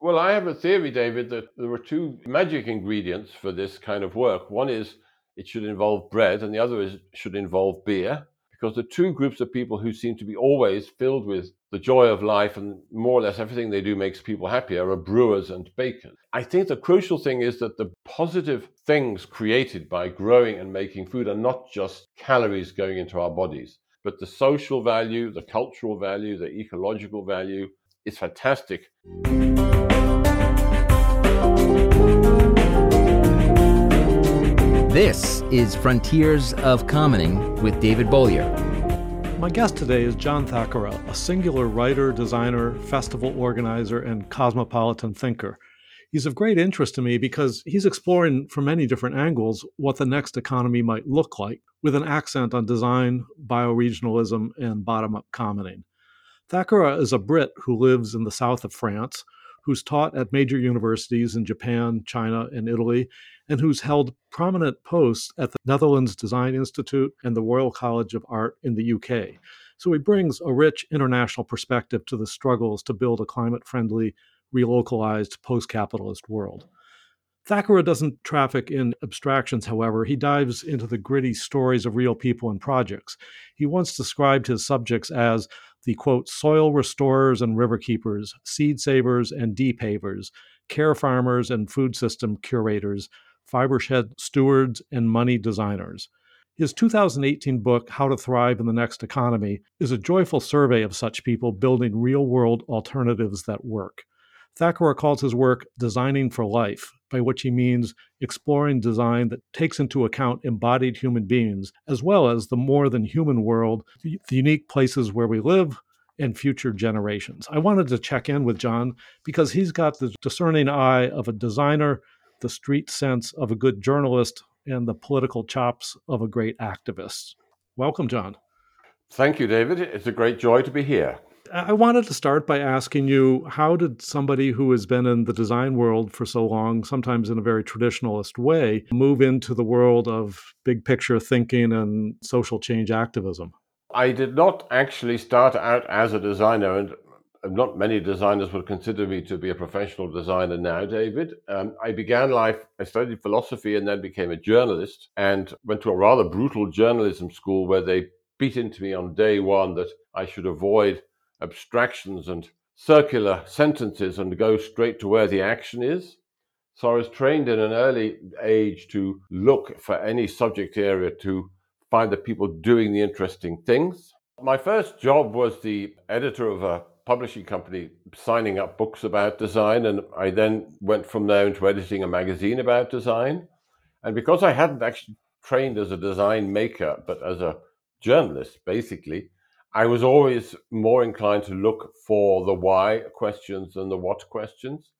Well, I have a theory, David, that there are two magic ingredients for this kind of work. One is it should involve bread, and the other is should involve beer, because the two groups of people who seem to be always filled with the joy of life and more or less everything they do makes people happier are brewers and bakers. I think the crucial thing is that the positive things created by growing and making food are not just calories going into our bodies, but the social value, the cultural value, the ecological value is fantastic. This is Frontiers of Commoning with David Bollier. My guest today is John Thackara, a singular writer, designer, festival organizer, and cosmopolitan thinker. He's of great interest to me because he's exploring from many different angles what the next economy might look like, with an accent on design, bioregionalism, and bottom up commoning. Thackara is a Brit who lives in the south of France, who's taught at major universities in Japan, China, and Italy, and who's held prominent posts at the Netherlands Design Institute and the Royal College of Art in the UK. So he brings a rich international perspective to the struggles to build a climate friendly, relocalized, post capitalist world. Thackara doesn't traffic in abstractions, however. He dives into the gritty stories of real people and projects. He once described his subjects as the quote, soil restorers and river keepers, seed savers and depavers, care farmers and food system curators, fibershed stewards, and money designers. His 2018 book, How to Thrive in the Next Economy, is a joyful survey of such people building real world alternatives that work. Thackara calls his work Designing for Life, by which he means exploring design that takes into account embodied human beings, as well as the more than human world, the unique places where we live, and future generations. I wanted to check in with John because he's got the discerning eye of a designer the street sense of a good journalist and the political chops of a great activist. Welcome, John. Thank you, David. It's a great joy to be here. I wanted to start by asking you how did somebody who has been in the design world for so long, sometimes in a very traditionalist way, move into the world of big picture thinking and social change activism? I did not actually start out as a designer, and not many designers would consider me to be a professional designer now, David. Um, I began life, I studied philosophy and then became a journalist and went to a rather brutal journalism school where they beat into me on day one that I should avoid abstractions and circular sentences and go straight to where the action is. So I was trained in an early age to look for any subject area to find the people doing the interesting things. My first job was the editor of a publishing company signing up books about design, and I then went from there into editing a magazine about design. And because I hadn't actually trained as a design maker, but as a journalist, basically, I was always more inclined to look for the why questions than the what questions.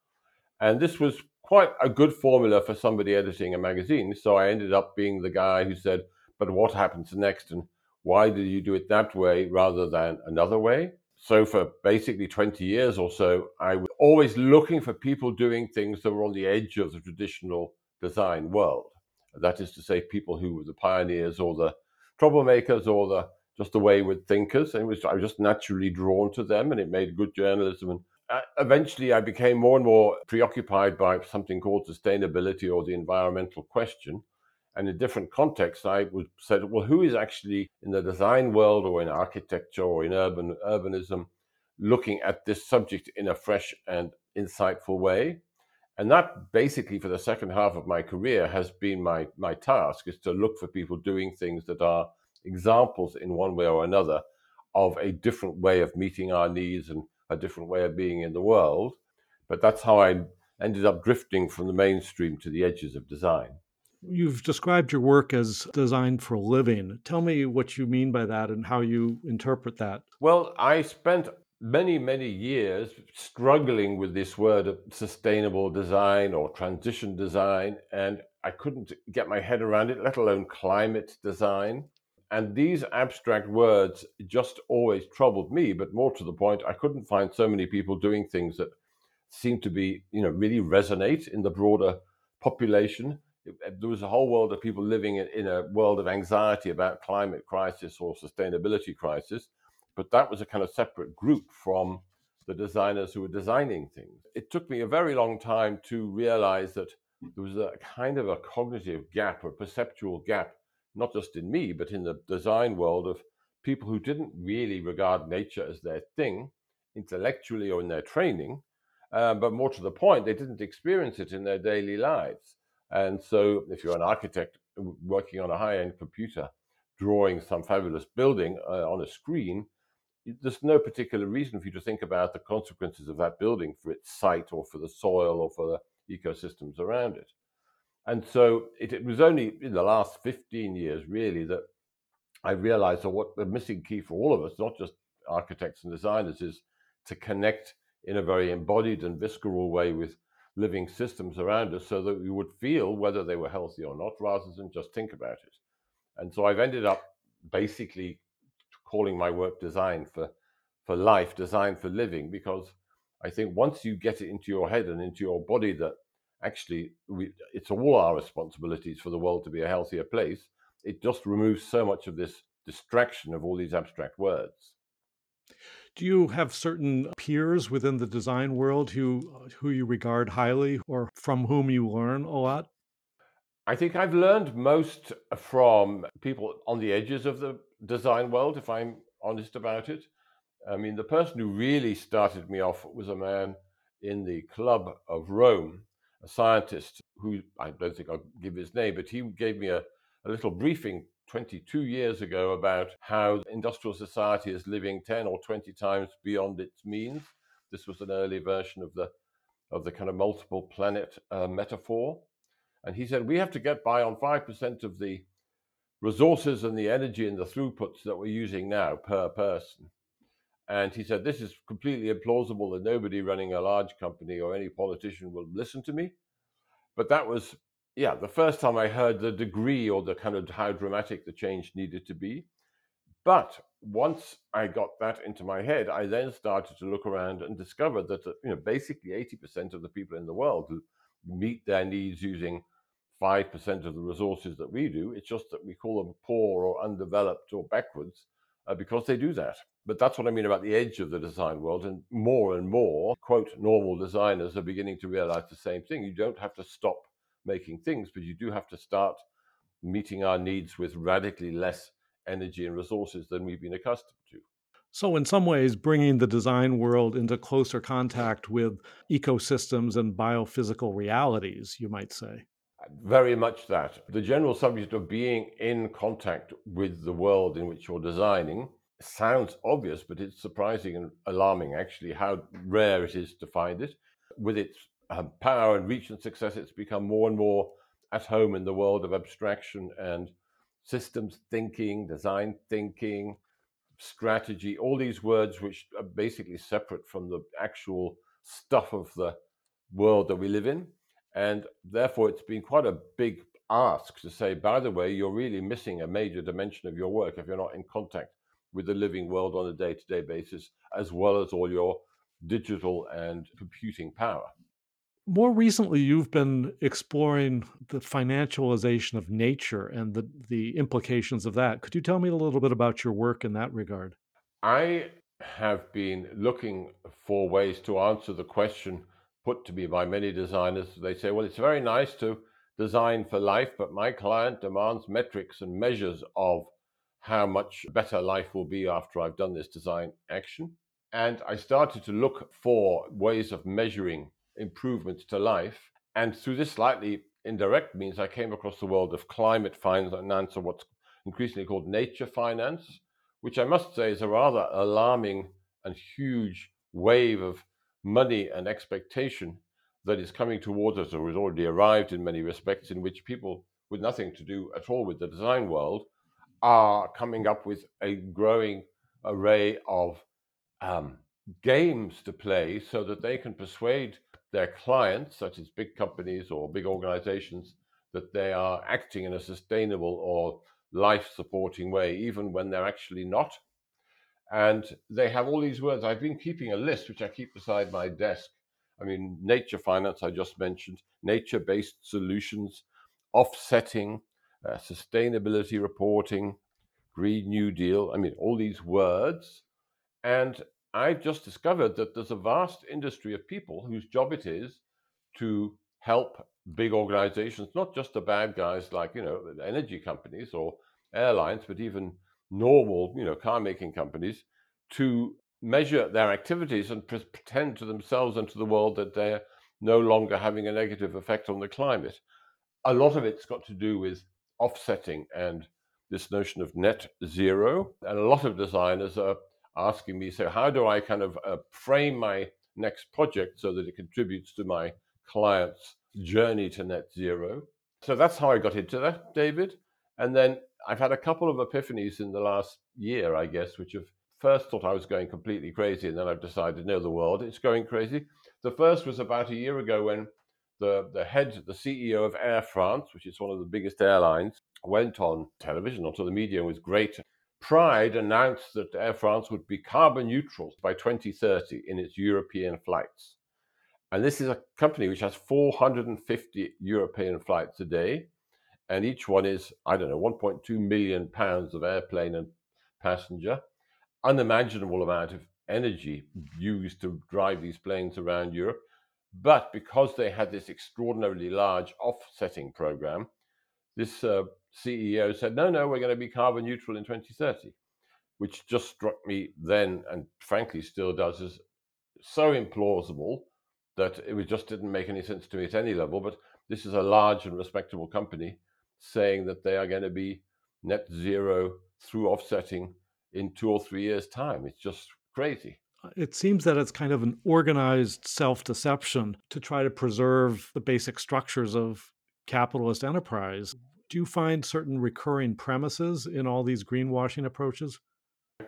And this was quite a good formula for somebody editing a magazine. So I ended up being the guy who said, but what happens next? And why did you do it that way rather than another way? So for basically 20 years or so, I was always looking for people doing things that were on the edge of the traditional design world. That is to say, people who were the pioneers or the troublemakers or the just the wayward thinkers. And was, I was just naturally drawn to them, and it made good journalism. And eventually, I became more and more preoccupied by something called sustainability or the environmental question. And in different contexts, I would said, well, who is actually in the design world or in architecture or in urban urbanism looking at this subject in a fresh and insightful way? And that basically for the second half of my career has been my, my task is to look for people doing things that are examples in one way or another of a different way of meeting our needs and a different way of being in the world. But that's how I ended up drifting from the mainstream to the edges of design. You've described your work as designed for living. Tell me what you mean by that and how you interpret that. Well, I spent many, many years struggling with this word of sustainable design or transition design, and I couldn't get my head around it, let alone climate design. And these abstract words just always troubled me, but more to the point, I couldn't find so many people doing things that seemed to be, you know, really resonate in the broader population there was a whole world of people living in, in a world of anxiety about climate crisis or sustainability crisis, but that was a kind of separate group from the designers who were designing things. It took me a very long time to realize that there was a kind of a cognitive gap or perceptual gap, not just in me, but in the design world of people who didn't really regard nature as their thing intellectually or in their training, uh, but more to the point, they didn't experience it in their daily lives. And so, if you're an architect working on a high end computer, drawing some fabulous building uh, on a screen, there's no particular reason for you to think about the consequences of that building for its site or for the soil or for the ecosystems around it. And so it, it was only in the last 15 years, really, that I realized that what the missing key for all of us, not just architects and designers, is to connect in a very embodied and visceral way with living systems around us so that we would feel whether they were healthy or not rather than just think about it. And so I've ended up basically calling my work design for, for life, design for living, because I think once you get it into your head and into your body that actually we, it's all our responsibilities for the world to be a healthier place, it just removes so much of this distraction of all these abstract words. Do you have certain peers within the design world who uh, who you regard highly or from whom you learn a lot? I think I've learned most from people on the edges of the design world, if I'm honest about it. I mean, the person who really started me off was a man in the Club of Rome, a scientist who I don't think I'll give his name, but he gave me a, a little briefing 22 years ago about how industrial society is living 10 or 20 times beyond its means. This was an early version of the of the kind of multiple planet uh, metaphor. And he said, we have to get by on 5% of the resources and the energy and the throughputs that we're using now per person. And he said, this is completely implausible that nobody running a large company or any politician will listen to me. But that was yeah, the first time I heard the degree or the kind of how dramatic the change needed to be. But once I got that into my head, I then started to look around and discovered that uh, you know basically 80% of the people in the world who meet their needs using 5% of the resources that we do. It's just that we call them poor or undeveloped or backwards uh, because they do that. But that's what I mean about the edge of the design world. And more and more, quote, normal designers are beginning to realize the same thing. You don't have to stop making things, but you do have to start meeting our needs with radically less energy and resources than we've been accustomed to. So, in some ways, bringing the design world into closer contact with ecosystems and biophysical realities, you might say. Very much that. The general subject of being in contact with the world in which you're designing sounds obvious, but it's surprising and alarming actually how rare it is to find it. With its power and reach and success, it's become more and more at home in the world of abstraction and systems thinking, design thinking, strategy, all these words which are basically separate from the actual stuff of the world that we live in. And therefore, it's been quite a big ask to say, by the way, you're really missing a major dimension of your work if you're not in contact with the living world on a day to day basis, as well as all your digital and computing power. More recently, you've been exploring the financialization of nature and the, the implications of that. Could you tell me a little bit about your work in that regard? I have been looking for ways to answer the question put to me by many designers. They say, well, it's very nice to design for life, but my client demands metrics and measures of how much better life will be after I've done this design action. And I started to look for ways of measuring improvements to life. And through this slightly indirect means, I came across the world of climate finance, or what's increasingly called nature finance, which I must say is a rather alarming and huge wave of money and expectation that is coming towards us, or has already arrived in many respects, in which people with nothing to do at all with the design world are coming up with a growing array of um, games to play so that they can persuade their clients, such as big companies or big organizations, that they are acting in a sustainable or life supporting way, even when they're actually not. And they have all these words. I've been keeping a list, which I keep beside my desk. I mean, nature finance, I just mentioned, nature based solutions, offsetting, uh, sustainability reporting, Green New Deal. I mean, all these words. And I've just discovered that there's a vast industry of people whose job it is to help big organizations, not just the bad guys like, you know, energy companies or airlines, but even normal, you know, car making companies to measure their activities and pretend to themselves and to the world that they're no longer having a negative effect on the climate. A lot of it's got to do with offsetting and this notion of net zero. And a lot of designers are asking me, so how do I kind of uh, frame my next project so that it contributes to my client's journey to net zero? So that's how I got into that, David. And then I've had a couple of epiphanies in the last year, I guess, which have first thought I was going completely crazy, and then I've decided, no, the world is going crazy. The first was about a year ago when the, the head, the CEO of Air France, which is one of the biggest airlines, went on television, onto the media, and with great pride announced that Air France would be carbon neutral by 2030 in its European flights. And this is a company which has 450 European flights a day. And each one is, I don't know, 1.2 million pounds of airplane and passenger. Unimaginable amount of energy used to drive these planes around Europe. But because they had this extraordinarily large offsetting program, this uh, CEO said, no, no, we're going to be carbon neutral in 2030, which just struck me then, and frankly still does, as so implausible that it just didn't make any sense to me at any level. But this is a large and respectable company saying that they are going to be net zero through offsetting in two or three years' time. It's just crazy. Uh, it seems that it's kind of an organized self deception to try to preserve the basic structures of capitalist enterprise. Do you find certain recurring premises in all these greenwashing approaches?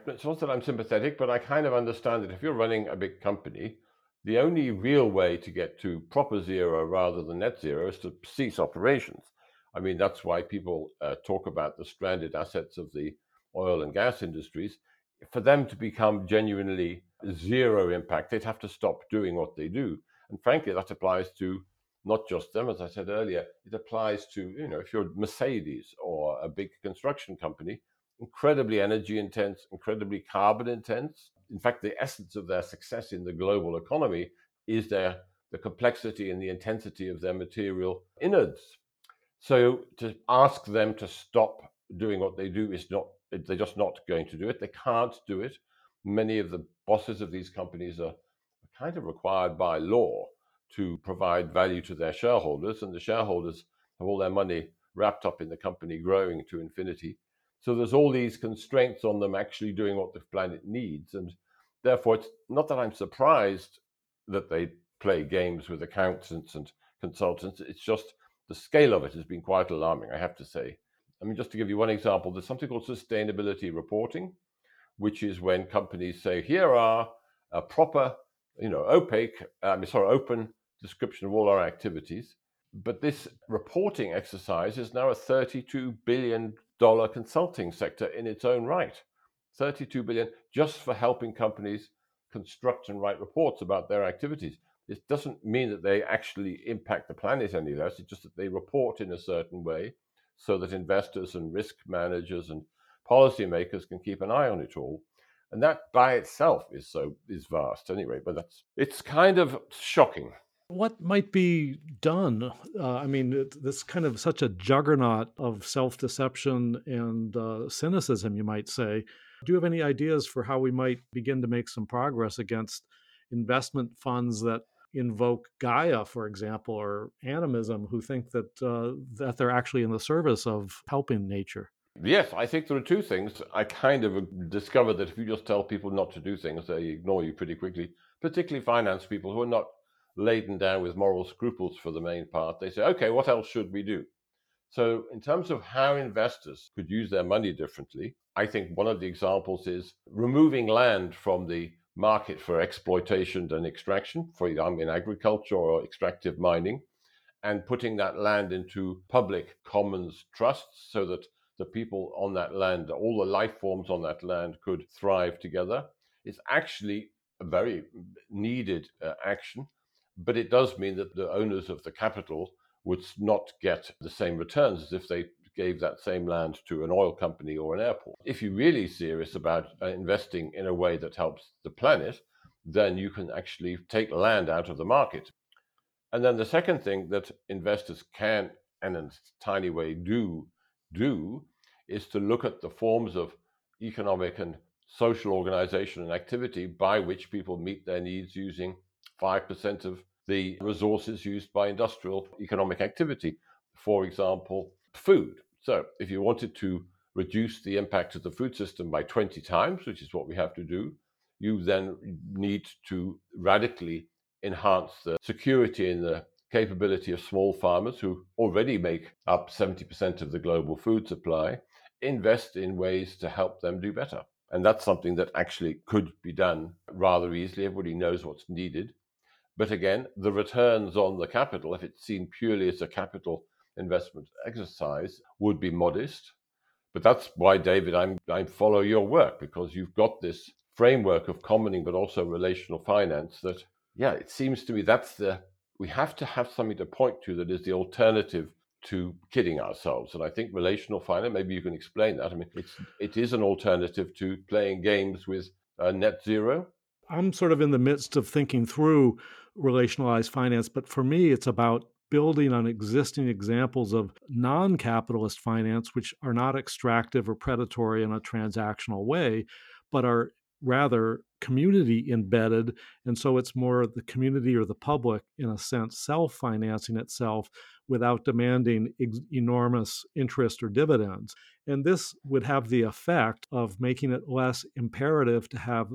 It's not that I'm sympathetic, but I kind of understand that if you're running a big company, the only real way to get to proper zero rather than net zero is to cease operations. I mean, that's why people uh, talk about the stranded assets of the oil and gas industries. For them to become genuinely zero impact, they'd have to stop doing what they do. And frankly, that applies to not just them, as I said earlier, it applies to, you know, if you're Mercedes or a big construction company, incredibly energy intense, incredibly carbon intense. In fact, the essence of their success in the global economy is their the complexity and the intensity of their material innards. So to ask them to stop doing what they do is not they're just not going to do it. They can't do it. Many of the bosses of these companies are kind of required by law to provide value to their shareholders, and the shareholders have all their money wrapped up in the company growing to infinity. So there's all these constraints on them actually doing what the planet needs. And therefore, it's not that I'm surprised that they play games with accountants and consultants. It's just the scale of it has been quite alarming, I have to say. I mean, just to give you one example, there's something called sustainability reporting, which is when companies say, here are a proper, you know, opaque, I mean, sorry, open description of all our activities. But this reporting exercise is now a $32 billion consulting sector in its own right. 32 billion just for helping companies construct and write reports about their activities. This doesn't mean that they actually impact the planet any less. It's just that they report in a certain way so that investors and risk managers and policymakers can keep an eye on it all. And that by itself is so is vast anyway, but that's it's kind of shocking. What might be done? Uh, I mean, this kind of such a juggernaut of self deception and uh, cynicism, you might say. Do you have any ideas for how we might begin to make some progress against investment funds that invoke Gaia, for example, or animism, who think that uh, that they're actually in the service of helping nature? Yes, I think there are two things. I kind of discovered that if you just tell people not to do things, they ignore you pretty quickly, particularly finance people who are not laden down with moral scruples for the main part. They say, okay, what else should we do? So, in terms of how investors could use their money differently, I think one of the examples is removing land from the market for exploitation and extraction, for example, in agriculture or extractive mining, and putting that land into public commons trusts so that the people on that land, all the life forms on that land could thrive together. It's actually a very needed uh, action but it does mean that the owners of the capital would not get the same returns as if they gave that same land to an oil company or an airport. If you're really serious about uh, investing in a way that helps the planet, then you can actually take land out of the market. And then the second thing that investors can, and in a tiny way do, do is to look at the forms of economic and social organization and activity by which people meet their needs using 5% of the resources used by industrial economic activity. For example, food. So, if you wanted to reduce the impact of the food system by 20 times, which is what we have to do, you then need to radically enhance the security and the capability of small farmers who already make up 70% of the global food supply, invest in ways to help them do better. And that's something that actually could be done rather easily. Everybody knows what's needed. But again, the returns on the capital, if it's seen purely as a capital investment exercise, would be modest. But that's why, David, I'm, I follow your work because you've got this framework of commoning, but also relational finance that, yeah, it seems to me that's the, we have to have something to point to that is the alternative to kidding ourselves. And I think relational finance, maybe you can explain that. I mean, it's it is an alternative to playing games with uh, net zero. I'm sort of in the midst of thinking through relationalized finance, but for me, it's about building on existing examples of non capitalist finance, which are not extractive or predatory in a transactional way, but are rather community embedded. And so it's more the community or the public, in a sense, self financing itself without demanding ex- enormous interest or dividends. And this would have the effect of making it less imperative to have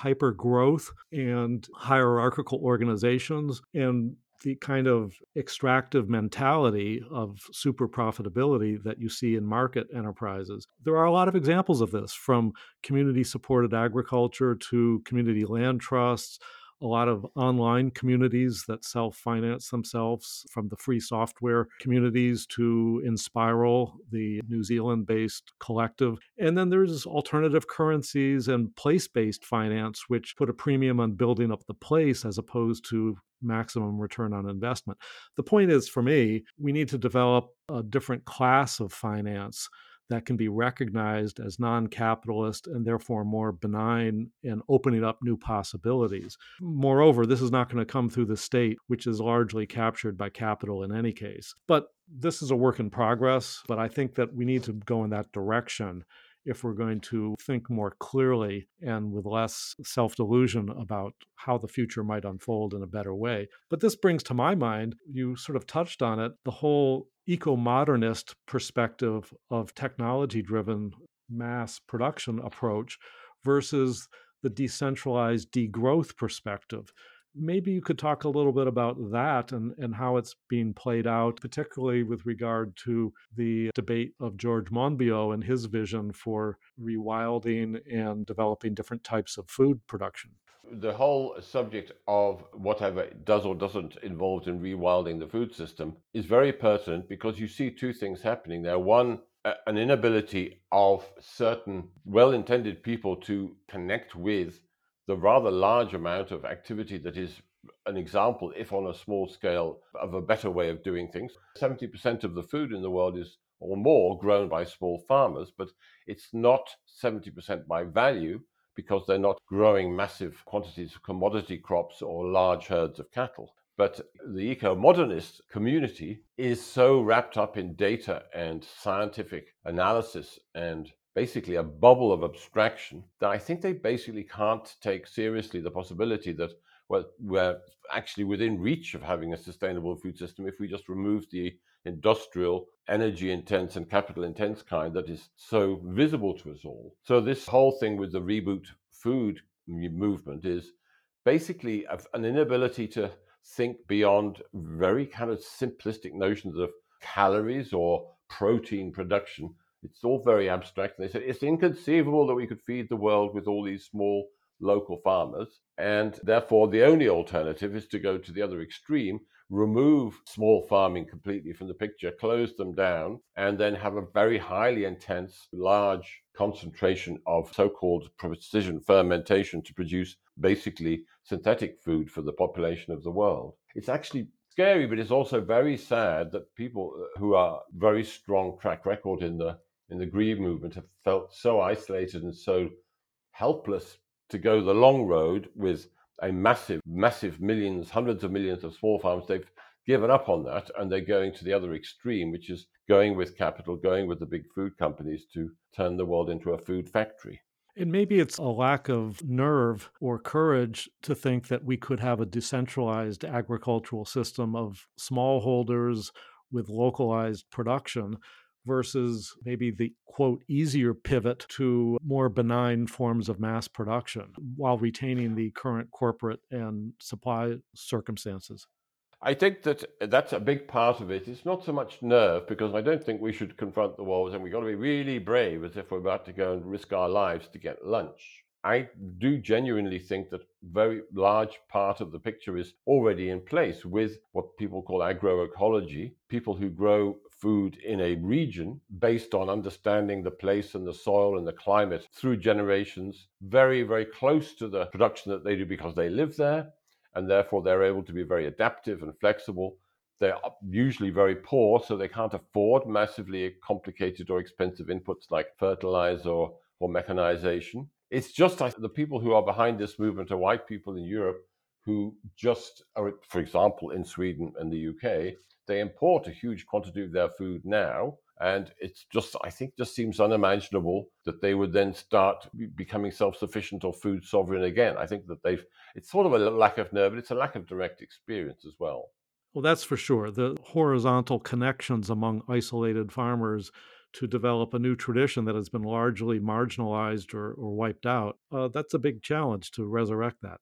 hyper growth and hierarchical organizations and the kind of extractive mentality of super profitability that you see in market enterprises. There are a lot of examples of this from community supported agriculture to community land trusts a lot of online communities that self finance themselves, from the free software communities to Enspiral, the New Zealand based collective. And then there's alternative currencies and place based finance, which put a premium on building up the place as opposed to maximum return on investment. The point is, for me, we need to develop a different class of finance that can be recognized as non capitalist and therefore more benign and opening up new possibilities. Moreover, this is not going to come through the state, which is largely captured by capital in any case. But this is a work in progress, but I think that we need to go in that direction if we're going to think more clearly and with less self delusion about how the future might unfold in a better way. But this brings to my mind, you sort of touched on it, the whole eco modernist perspective of technology driven mass production approach versus the decentralized degrowth perspective maybe you could talk a little bit about that and, and how it's being played out, particularly with regard to the debate of George Monbiot and his vision for rewilding and developing different types of food production. The whole subject of whatever does or doesn't involved in rewilding the food system is very pertinent because you see two things happening there. One, an inability of certain well intended people to connect with the rather large amount of activity that is an example, if on a small scale, of a better way of doing things. 70% of the food in the world is or more grown by small farmers, but it's not 70% by value because they're not growing massive quantities of commodity crops or large herds of cattle. But the eco modernist community is so wrapped up in data and scientific analysis and basically a bubble of abstraction that I think they basically can't take seriously the possibility that we're actually within reach of having a sustainable food system if we just remove the industrial, energy intense, and capital intense kind that is so visible to us all. So, this whole thing with the reboot food movement is basically an inability to think beyond very kind of simplistic notions of calories or protein production it's all very abstract. And they said it's inconceivable that we could feed the world with all these small local farmers. And therefore, the only alternative is to go to the other extreme, remove small farming completely from the picture, close them down, and then have a very highly intense, large concentration of so called precision fermentation to produce basically synthetic food for the population of the world. It's actually scary, but it's also very sad that people uh, who are very strong track record in the in the green movement have felt so isolated and so helpless to go the long road with a massive, massive millions, hundreds of millions of small farms. They've given up on that and they're going to the other extreme, which is going with capital, going with the big food companies to turn the world into a food factory. And maybe it's a lack of nerve or courage to think that we could have a decentralized agricultural system of smallholders with localized production versus maybe the quote easier pivot to more benign forms of mass production while retaining the current corporate and supply circumstances. I think that that's a big part of it. It's not so much nerve because I don't think we should confront the walls and we've got to be really brave as if we're about to go and risk our lives to get lunch. I do genuinely think that very large part of the picture is already in place with what people call agroecology, people who grow food in a region based on understanding the place and the soil and the climate through generations, very, very close to the production that they do because they live there and therefore they're able to be very adaptive and flexible. They're usually very poor, so they can't afford massively complicated or expensive inputs like fertilizer or, or mechanization. It's just the people who are behind this movement are white people in Europe who just are, for example, in Sweden and the UK, they import a huge quantity of their food now. And it's just, I think, just seems unimaginable that they would then start becoming self sufficient or food sovereign again. I think that they've, it's sort of a lack of nerve, but it's a lack of direct experience as well. Well, that's for sure. The horizontal connections among isolated farmers to develop a new tradition that has been largely marginalized or, or wiped out, uh, that's a big challenge to resurrect that.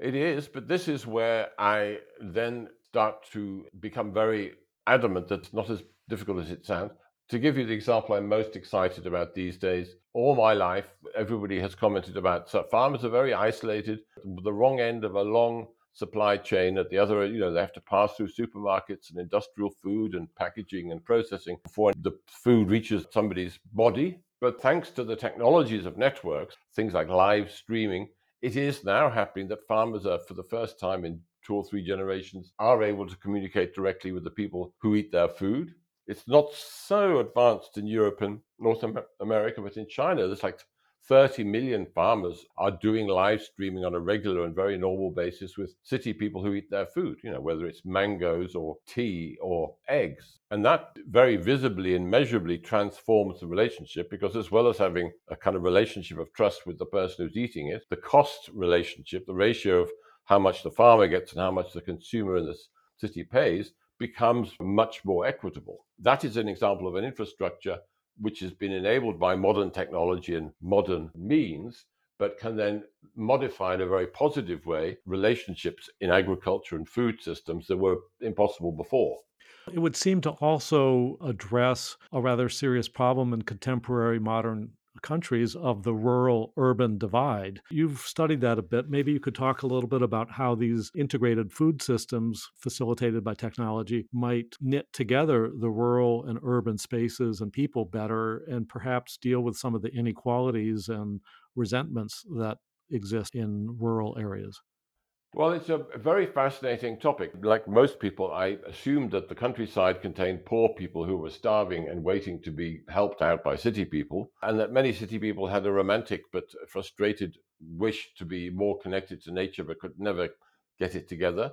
It is, but this is where I then start to become very adamant that it's not as difficult as it sounds. To give you the example I'm most excited about these days, all my life, everybody has commented about so farmers are very isolated, the wrong end of a long supply chain at the other you know they have to pass through supermarkets and industrial food and packaging and processing before the food reaches somebody's body but thanks to the technologies of networks things like live streaming it is now happening that farmers are for the first time in two or three generations are able to communicate directly with the people who eat their food. It's not so advanced in Europe and North America, but in China, there's like 30 million farmers are doing live streaming on a regular and very normal basis with city people who eat their food, you know, whether it's mangoes or tea or eggs. And that very visibly and measurably transforms the relationship because, as well as having a kind of relationship of trust with the person who's eating it, the cost relationship, the ratio of how much the farmer gets and how much the consumer in the city pays becomes much more equitable. That is an example of an infrastructure which has been enabled by modern technology and modern means, but can then modify in a very positive way relationships in agriculture and food systems that were impossible before. It would seem to also address a rather serious problem in contemporary modern countries of the rural urban divide. You've studied that a bit. Maybe you could talk a little bit about how these integrated food systems facilitated by technology might knit together the rural and urban spaces and people better and perhaps deal with some of the inequalities and resentments that exist in rural areas. Well, it's a very fascinating topic. Like most people, I assumed that the countryside contained poor people who were starving and waiting to be helped out by city people, and that many city people had a romantic but frustrated wish to be more connected to nature but could never get it together.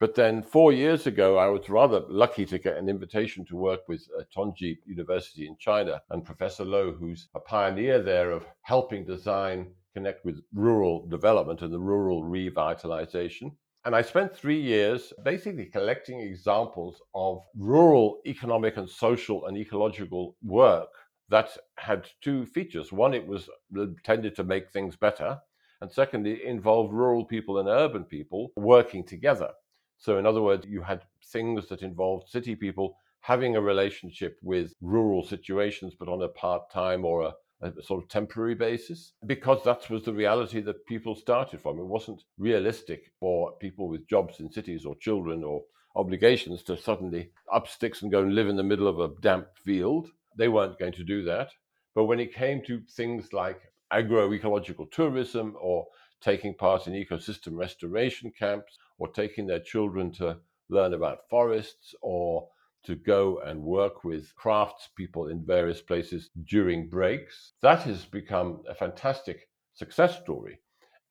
But then four years ago, I was rather lucky to get an invitation to work with uh, Tongji University in China and Professor Lo, who's a pioneer there of helping design connect with rural development and the rural revitalization. And I spent three years basically collecting examples of rural economic and social and ecological work that had two features. One, it was uh, tended to make things better. And secondly, it involved rural people and urban people working together. So, in other words, you had things that involved city people having a relationship with rural situations, but on a part time or a a sort of temporary basis because that was the reality that people started from. It wasn't realistic for people with jobs in cities or children or obligations to suddenly up sticks and go and live in the middle of a damp field. They weren't going to do that. But when it came to things like agroecological tourism or taking part in ecosystem restoration camps or taking their children to learn about forests or to go and work with craftspeople in various places during breaks. That has become a fantastic success story.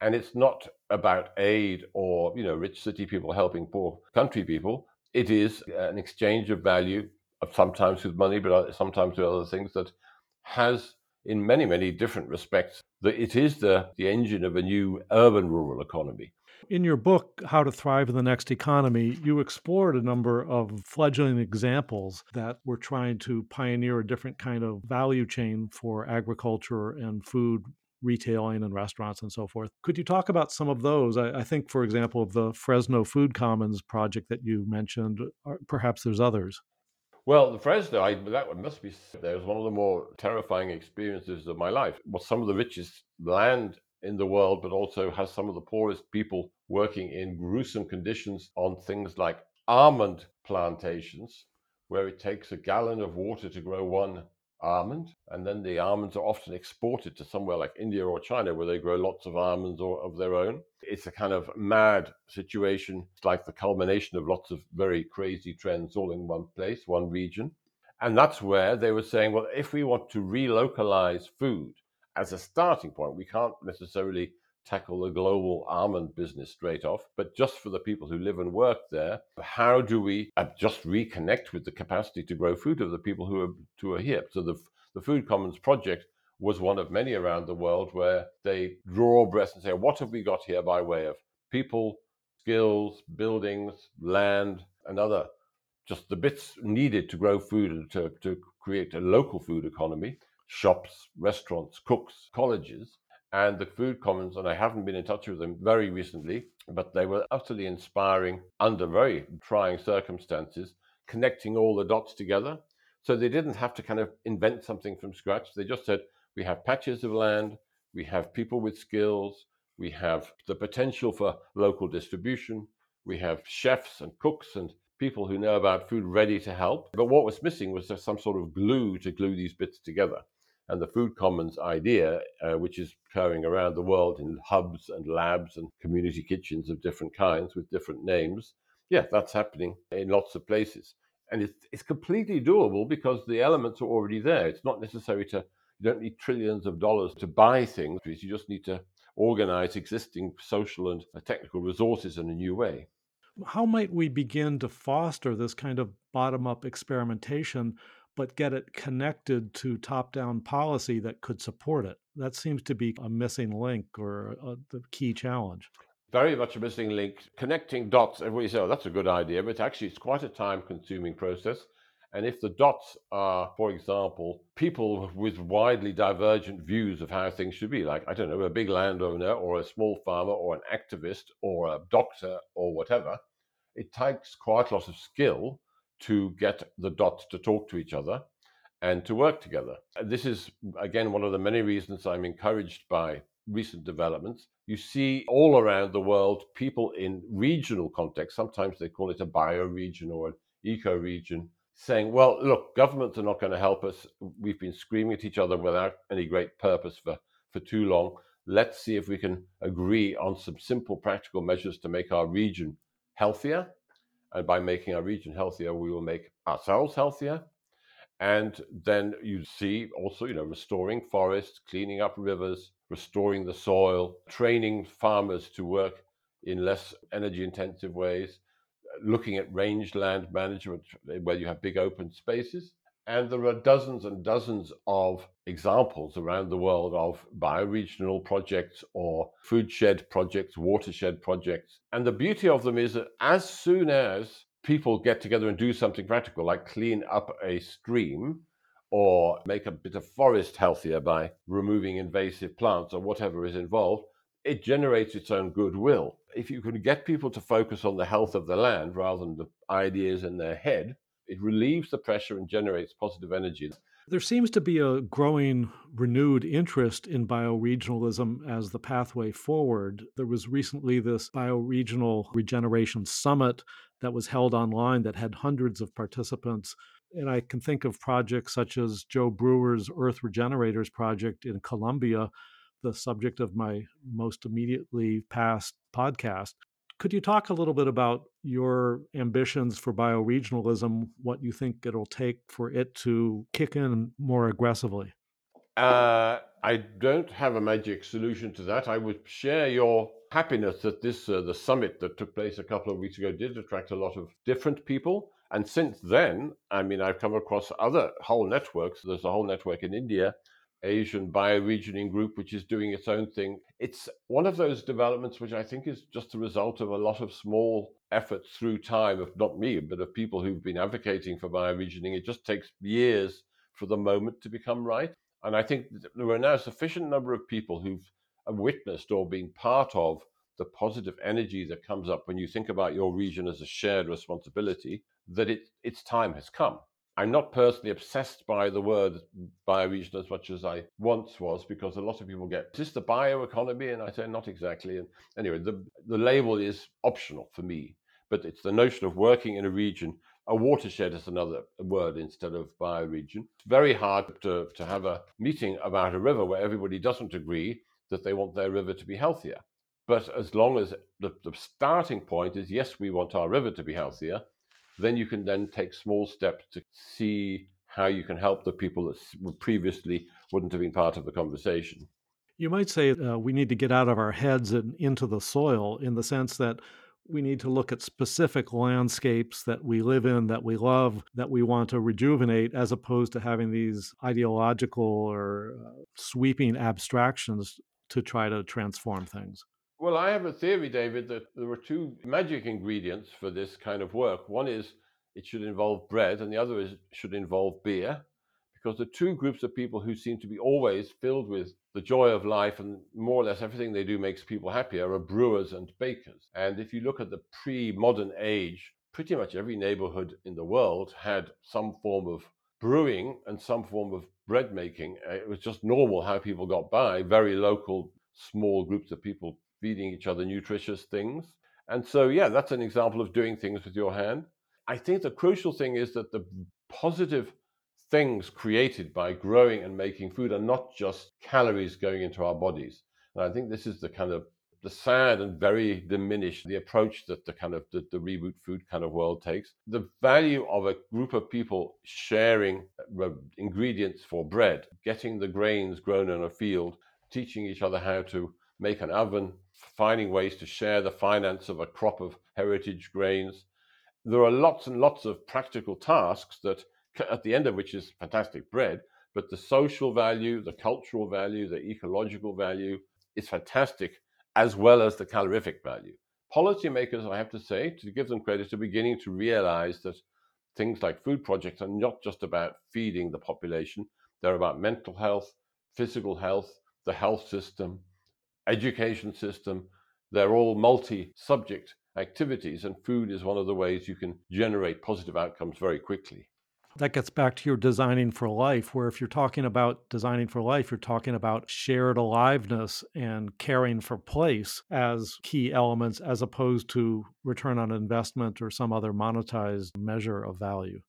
And it's not about aid or, you know, rich city people helping poor country people. It is an exchange of value, sometimes with money, but sometimes with other things that has, in many, many different respects, that it is the, the engine of a new urban rural economy. In your book, How to Thrive in the Next Economy, you explored a number of fledgling examples that were trying to pioneer a different kind of value chain for agriculture and food retailing and restaurants and so forth. Could you talk about some of those? I, I, think, for example, of the Fresno Food Commons project that you mentioned, perhaps there's others. Well, the Fresno, I, that one must be, there was one of the more terrifying experiences of my life. Was some of the richest land in the world, but also has some of the poorest people working in gruesome conditions on things like almond plantations, where it takes a gallon of water to grow one almond, and then the almonds are often exported to somewhere like India or China, where they grow lots of almonds or of their own. It's a kind of mad situation. It's like the culmination of lots of very crazy trends all in one place, one region. And that's where they were saying, well, if we want to relocalize food as a starting point, we can't necessarily tackle the global almond business straight off, but just for the people who live and work there, how do we uh, just reconnect with the capacity to grow food of the people who are, who are here? So the, the Food Commons project was one of many around the world where they draw breath and say, what have we got here by way of people, skills, buildings, land, and other just the bits needed to grow food and to, to create a local food economy shops, restaurants, cooks, colleges and the Food Commons, and I haven't been in touch with them very recently, but they were utterly inspiring under very trying circumstances, connecting all the dots together. So they didn't have to kind of invent something from scratch. They just said, we have patches of land, we have people with skills, we have the potential for local distribution, we have chefs and cooks and people who know about food ready to help. But what was missing was some sort of glue to glue these bits together and the Food Commons idea, uh, which is occurring around the world in hubs and labs and community kitchens of different kinds with different names. Yeah, that's happening in lots of places. And it's, it's completely doable because the elements are already there. It's not necessary to, you don't need trillions of dollars to buy things, you just need to organize existing social and technical resources in a new way. How might we begin to foster this kind of bottom up experimentation but get it connected to top down policy that could support it. That seems to be a missing link or a, the key challenge. Very much a missing link. Connecting dots, everybody says, oh, that's a good idea, but actually it's quite a time consuming process. And if the dots are, for example, people with widely divergent views of how things should be, like, I don't know, a big landowner or a small farmer or an activist or a doctor or whatever, it takes quite a lot of skill to get the dots to talk to each other and to work together. This is, again, one of the many reasons I'm encouraged by recent developments. You see all around the world people in regional contexts, sometimes they call it a bioregion or an eco region, saying, well, look, governments are not going to help us. We've been screaming at each other without any great purpose for, for too long. Let's see if we can agree on some simple practical measures to make our region healthier and by making our region healthier, we will make ourselves healthier. And then you see also, you know, restoring forests, cleaning up rivers, restoring the soil, training farmers to work in less energy intensive ways, looking at rangeland management where you have big open spaces. And there are dozens and dozens of examples around the world of bioregional projects or food shed projects, watershed projects. And the beauty of them is that as soon as people get together and do something practical, like clean up a stream or make a bit of forest healthier by removing invasive plants or whatever is involved, it generates its own goodwill. If you can get people to focus on the health of the land rather than the ideas in their head, it relieves the pressure and generates positive energy. There seems to be a growing renewed interest in bioregionalism as the pathway forward. There was recently this bioregional regeneration summit that was held online that had hundreds of participants. And I can think of projects such as Joe Brewer's Earth Regenerators project in Colombia, the subject of my most immediately past podcast, Could you talk a little bit about your ambitions for bioregionalism, what you think it'll take for it to kick in more aggressively? Uh, I don't have a magic solution to that. I would share your happiness that this uh, the summit that took place a couple of weeks ago did attract a lot of different people. And since then, I mean, I've come across other whole networks. There's a whole network in India, Asian bioregioning group, which is doing its own thing. It's one of those developments which I think is just the result of a lot of small efforts through time of not me, but of people who've been advocating for bioregioning. It just takes years for the moment to become right. And I think there are now a sufficient number of people who've witnessed or been part of the positive energy that comes up when you think about your region as a shared responsibility that it, its time has come. I'm not personally obsessed by the word bioregion as much as I once was because a lot of people get, is this the bioeconomy? And I say, not exactly. And anyway, the, the label is optional for me, but it's the notion of working in a region a watershed is another word instead of bioregion. It's very hard to, to have a meeting about a river where everybody doesn't agree that they want their river to be healthier. But as long as the, the starting point is, yes, we want our river to be healthier, then you can then take small steps to see how you can help the people that previously wouldn't have been part of the conversation. You might say uh, we need to get out of our heads and into the soil in the sense that we need to look at specific landscapes that we live in, that we love, that we want to rejuvenate, as opposed to having these ideological or uh, sweeping abstractions to try to transform things. Well, I have a theory, David, that there are two magic ingredients for this kind of work. One is it should involve bread, and the other is should involve beer because the two groups of people who seem to be always filled with the joy of life and more or less everything they do makes people happier are brewers and bakers. And if you look at the pre modern age, pretty much every neighborhood in the world had some form of brewing and some form of bread making. Uh, it was just normal how people got by, very local, small groups of people feeding each other nutritious things. And so, yeah, that's an example of doing things with your hand. I think the crucial thing is that the positive things created by growing and making food are not just calories going into our bodies. And I think this is the kind of the sad and very diminished the approach that the kind of the, the reboot food kind of world takes. The value of a group of people sharing uh, ingredients for bread, getting the grains grown in a field, teaching each other how to make an oven, finding ways to share the finance of a crop of heritage grains. There are lots and lots of practical tasks that at the end of which is fantastic bread, but the social value, the cultural value, the ecological value is fantastic, as well as the calorific value. Policymakers, I have to say, to give them credit, are beginning to realize that things like food projects are not just about feeding the population, they're about mental health, physical health, the health system, education system. They're all multi subject activities, and food is one of the ways you can generate positive outcomes very quickly. That gets back to your designing for life, where if you're talking about designing for life, you're talking about shared aliveness and caring for place as key elements, as opposed to return on investment or some other monetized measure of value.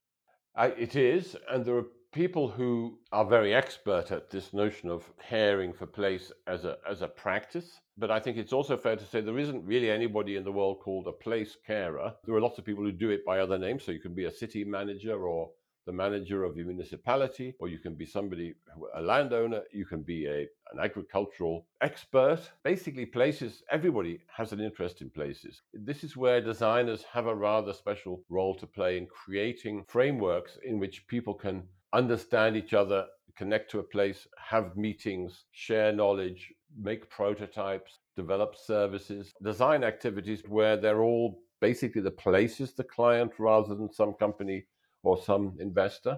I, it is. And there are people who are very expert at this notion of caring for place as a, as a practice. But I think it's also fair to say there isn't really anybody in the world called a place carer. There are lots of people who do it by other names. So you can be a city manager or the manager of your municipality, or you can be somebody, a landowner, you can be a, an agricultural expert. Basically, places, everybody has an interest in places. This is where designers have a rather special role to play in creating frameworks in which people can understand each other, connect to a place, have meetings, share knowledge, make prototypes, develop services, design activities where they're all basically the place is the client rather than some company or some investor.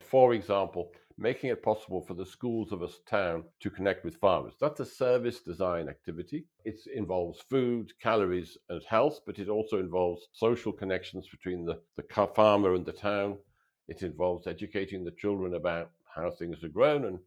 For example, making it possible for the schools of a town to connect with farmers. That's a service design activity. It involves food, calories, and health, but it also involves social connections between the, the farmer and the town. It involves educating the children about how things are grown and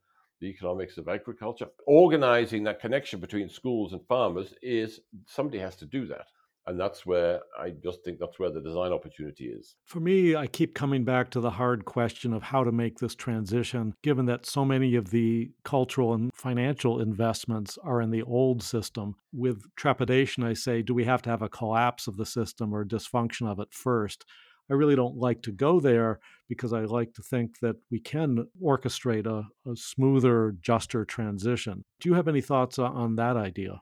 the economics of agriculture. Organizing that connection between schools and farmers is somebody has to do that. And that's where I just think that's where the design opportunity is. For me, I keep coming back to the hard question of how to make this transition, given that so many of the cultural and financial investments are in the old system. With trepidation, I say, do we have to have a collapse of the system or dysfunction of it first? I really don't like to go there because I like to think that we can orchestrate a, a smoother, juster transition. Do you have any thoughts on that idea?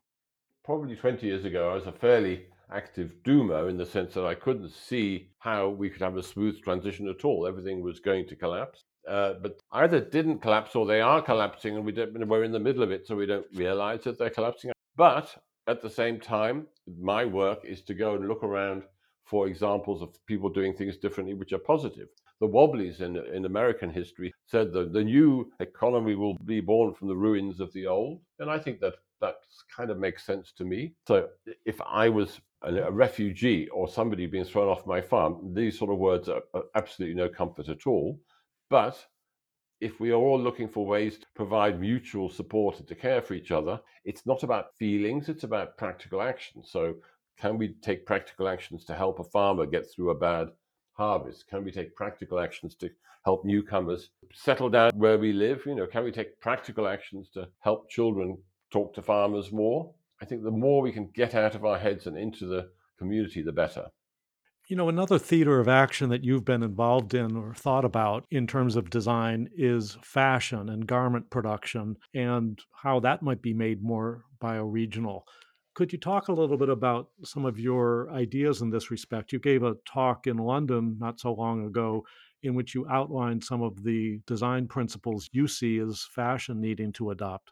Probably 20 years ago, I was a fairly active doomer in the sense that I couldn't see how we could have a smooth transition at all. Everything was going to collapse. Uh, but either didn't collapse or they are collapsing and we don't, we're in the middle of it, so we don't realize that they're collapsing. But at the same time, my work is to go and look around for examples of people doing things differently, which are positive. The Wobblies in, in American history said that the new economy will be born from the ruins of the old. And I think that that kind of makes sense to me. So if I was a refugee or somebody being thrown off my farm, these sort of words are, are absolutely no comfort at all. But if we are all looking for ways to provide mutual support and to care for each other, it's not about feelings, it's about practical action. So, can we take practical actions to help a farmer get through a bad harvest? Can we take practical actions to help newcomers settle down where we live? You know, can we take practical actions to help children talk to farmers more? I think the more we can get out of our heads and into the community, the better. You know, another theater of action that you've been involved in or thought about in terms of design is fashion and garment production and how that might be made more bioregional. Could you talk a little bit about some of your ideas in this respect? You gave a talk in London not so long ago in which you outlined some of the design principles you see as fashion needing to adopt.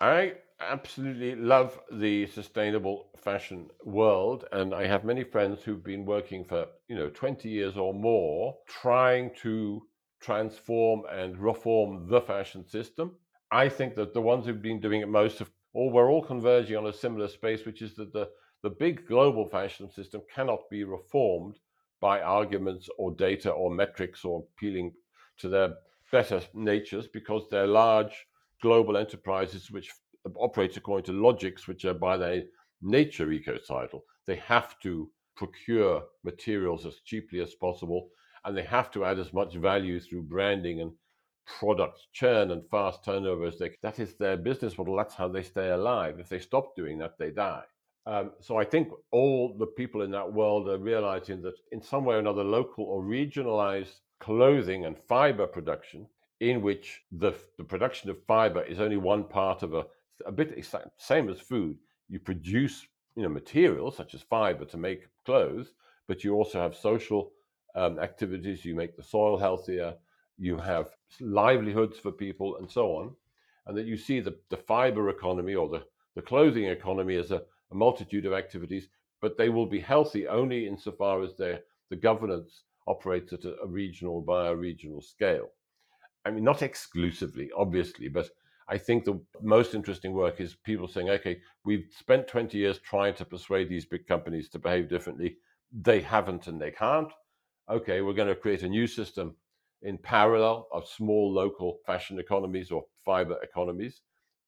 I absolutely love the sustainable fashion world and I have many friends who've been working for, you know, 20 years or more trying to transform and reform the fashion system. I think that the ones who've been doing it most have all we're all converging on a similar space, which is that the, the big global fashion system cannot be reformed by arguments or data or metrics or appealing to their better natures because they're large global enterprises which operate according to logics which are by their nature ecocidal. They have to procure materials as cheaply as possible and they have to add as much value through branding and product churn and fast turnovers. They, that is their business model. That's how they stay alive. If they stop doing that, they die. Um, so I think all the people in that world are realizing that in some way or another, local or regionalized clothing and fiber production in which the, the production of fiber is only one part of a, a bit same as food. You produce you know materials such as fiber to make clothes, but you also have social um, activities. You make the soil healthier. You have livelihoods for people, and so on. And that you see the, the fiber economy or the, the clothing economy as a, a multitude of activities, but they will be healthy only insofar as the governance operates at a, a regional, bioregional scale. I mean, not exclusively, obviously, but I think the most interesting work is people saying, okay, we've spent 20 years trying to persuade these big companies to behave differently. They haven't and they can't. Okay, we're going to create a new system in parallel of small local fashion economies or fiber economies.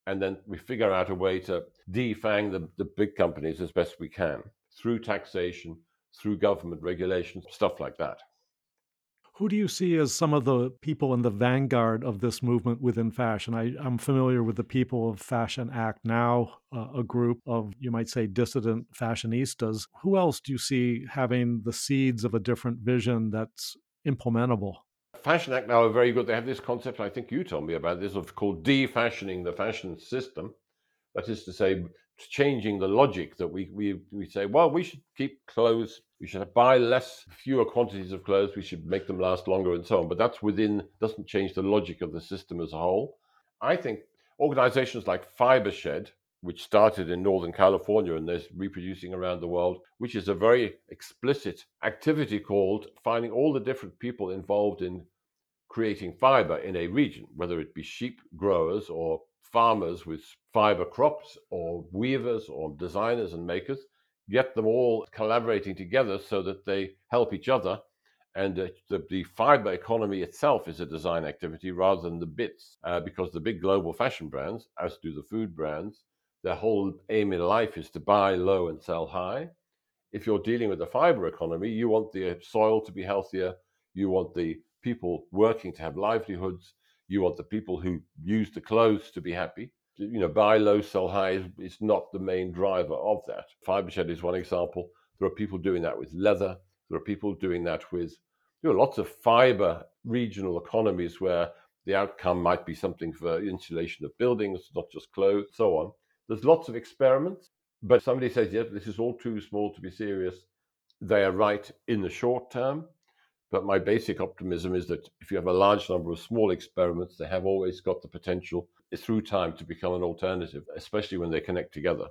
And then we figure out a way to defang the, the big companies as best we can through taxation, through government regulations, stuff like that. Who do you see as some of the people in the vanguard of this movement within fashion? I, am familiar with the People of Fashion Act Now, uh, a group of, you might say, dissident fashionistas. Who else do you see having the seeds of a different vision that's implementable? Fashion Act Now are very good. They have this concept, I think you told me about this, of called defashioning the fashion system. That is to say, changing the logic that we, we, we say, well, we should keep clothes, we should buy less, fewer quantities of clothes, we should make them last longer and so on. But that's within, doesn't change the logic of the system as a whole. I think organizations like Fibershed, which started in Northern California and is reproducing around the world, which is a very explicit activity called finding all the different people involved in creating fiber in a region, whether it be sheep growers or farmers with fiber crops or weavers or designers and makers, get them all collaborating together so that they help each other. And uh, the, the, fiber economy itself is a design activity rather than the bits, uh, because the big global fashion brands, as do the food brands, their whole aim in life is to buy low and sell high. if you're dealing with the fiber economy, you want the uh, soil to be healthier, you want the people working to have livelihoods, you want the people who use the clothes to be happy. You know, buy low, sell high is, is not the main driver of that. Fibershed is one example. There are people doing that with leather. There are people doing that with you know, lots of fiber regional economies where the outcome might be something for insulation of buildings, not just clothes, so on. There's lots of experiments, but somebody says, yes, this is all too small to be serious. They are right in the short term. But my basic optimism is that if you have a large number of small experiments, they have always got the potential through time to become an alternative, especially when they connect together.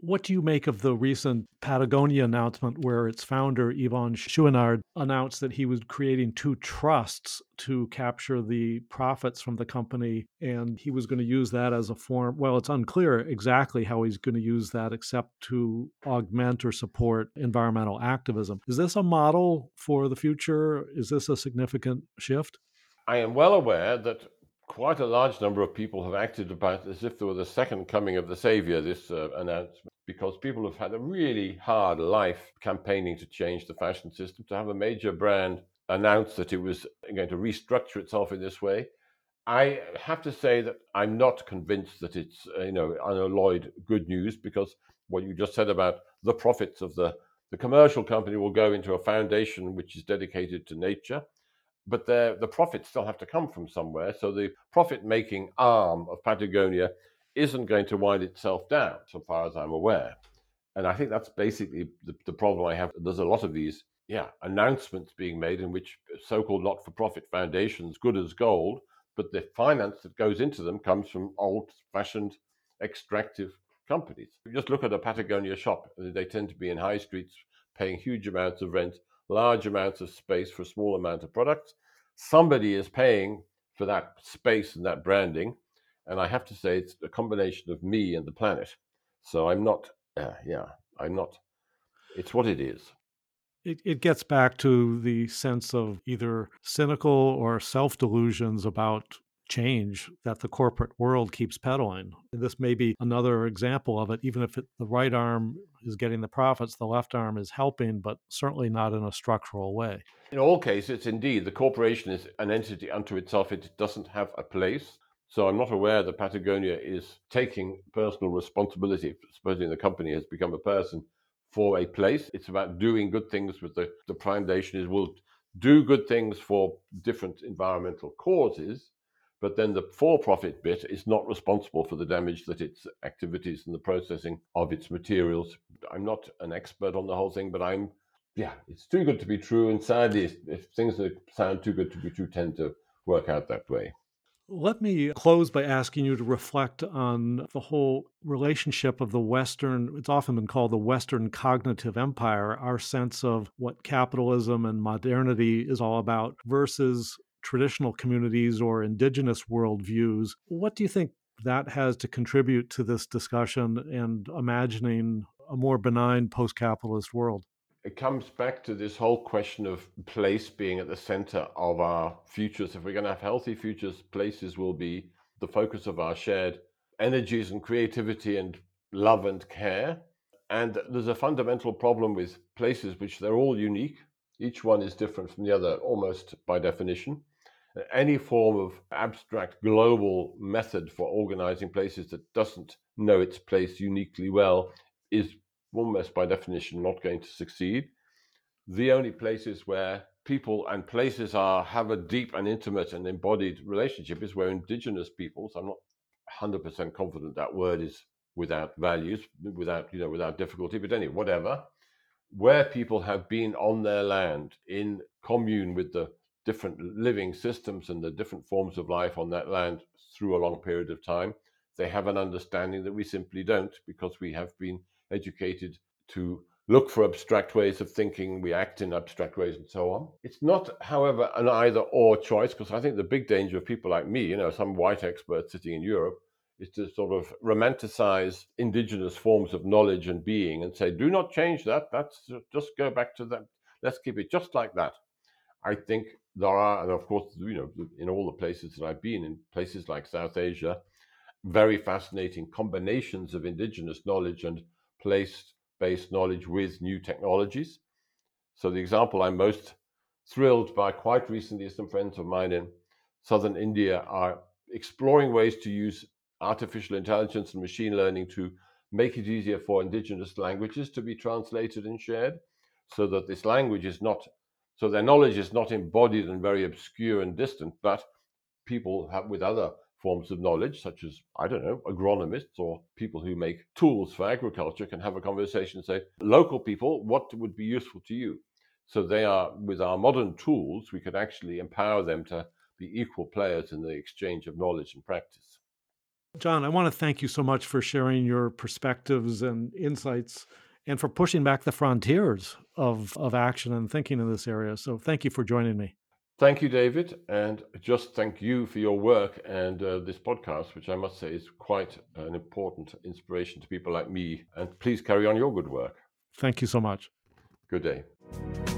What do you make of the recent Patagonia announcement where its founder, Yvon Chouinard, announced that he was creating two trusts to capture the profits from the company and he was going to use that as a form? Well, it's unclear exactly how he's going to use that except to augment or support environmental activism. Is this a model for the future? Is this a significant shift? I am well aware that quite a large number of people have acted about as if there were the second coming of the savior, this uh, announcement, because people have had a really hard life campaigning to change the fashion system. To have a major brand announce that it was going to restructure itself in this way, I have to say that I'm not convinced that it's uh, you know unalloyed good news because what you just said about the profits of the the commercial company will go into a foundation which is dedicated to nature but the profits still have to come from somewhere. So the profit making arm of Patagonia isn't going to wind itself down, so far as I'm aware. And I think that's basically the, the problem I have. There's a lot of these, yeah, announcements being made in which so called not for profit foundations, good as gold, but the finance that goes into them comes from old fashioned extractive companies. You just look at a Patagonia shop, they tend to be in high streets paying huge amounts of rent large amounts of space for a small amount of products. Somebody is paying for that space and that branding. And I have to say, it's a combination of me and the planet. So I'm not, uh, yeah, I'm not, it's what it is. It, it gets back to the sense of either cynical or self delusions about change that the corporate world keeps peddling. And this may be another example of it. Even if it, the right arm is getting the profits, the left arm is helping, but certainly not in a structural way. In all cases, indeed, the corporation is an entity unto itself. It doesn't have a place. So I'm not aware that Patagonia is taking personal responsibility, supposing the company has become a person for a place. It's about doing good things with the, the foundation is will do good things for different environmental causes but then the for profit bit is not responsible for the damage that its activities and the processing of its materials. I'm not an expert on the whole thing, but I'm, yeah, it's too good to be true. And sadly, if, things that sound too good to be true tend to work out that way. Let me close by asking you to reflect on the whole relationship of the Western, it's often been called the Western cognitive empire, our sense of what capitalism and modernity is all about, versus traditional communities or indigenous worldviews. What do you think that has to contribute to this discussion and imagining a more benign post capitalist world? It comes back to this whole question of place being at the center of our futures. If we're going to have healthy futures, places will be the focus of our shared energies and creativity and love and care. And there's a fundamental problem with places which they're all unique. Each one is different from the other almost by definition any form of abstract global method for organizing places that doesn't know its place uniquely well is almost by definition not going to succeed. The only places where people and places are have a deep and intimate and embodied relationship is where indigenous peoples, I'm not 100% confident that word is without values, without, you know, without difficulty, but anyway, whatever, where people have been on their land in commune with the different living systems and the different forms of life on that land through a long period of time. They have an understanding that we simply don't because we have been educated to look for abstract ways of thinking, we act in abstract ways, and so on. It's not, however, an either or choice because I think the big danger of people like me, you know, some white expert sitting in Europe, is to sort of romanticize indigenous forms of knowledge and being and say, do not change that. That's just go back to that. Let's keep it just like that. I think there are, and of course, you know, in all the places that I've been, in places like South Asia, very fascinating combinations of indigenous knowledge and place-based knowledge with new technologies. So, the example I'm most thrilled by quite recently is some friends of mine in southern India are exploring ways to use artificial intelligence and machine learning to make it easier for indigenous languages to be translated and shared so that this language is not so their knowledge is not embodied and very obscure and distant but people have with other forms of knowledge such as i don't know agronomists or people who make tools for agriculture can have a conversation and say local people what would be useful to you? So they are with our modern tools we could actually empower them to be equal players in the exchange of knowledge and practice. John, I want to thank you so much for sharing your perspectives and insights and for pushing back the frontiers of, of action and thinking in this area. So thank you for joining me. Thank you, David. And just thank you for your work and uh, this podcast, which I must say is quite an important inspiration to people like me. And please carry on your good work. Thank you so much. Good day.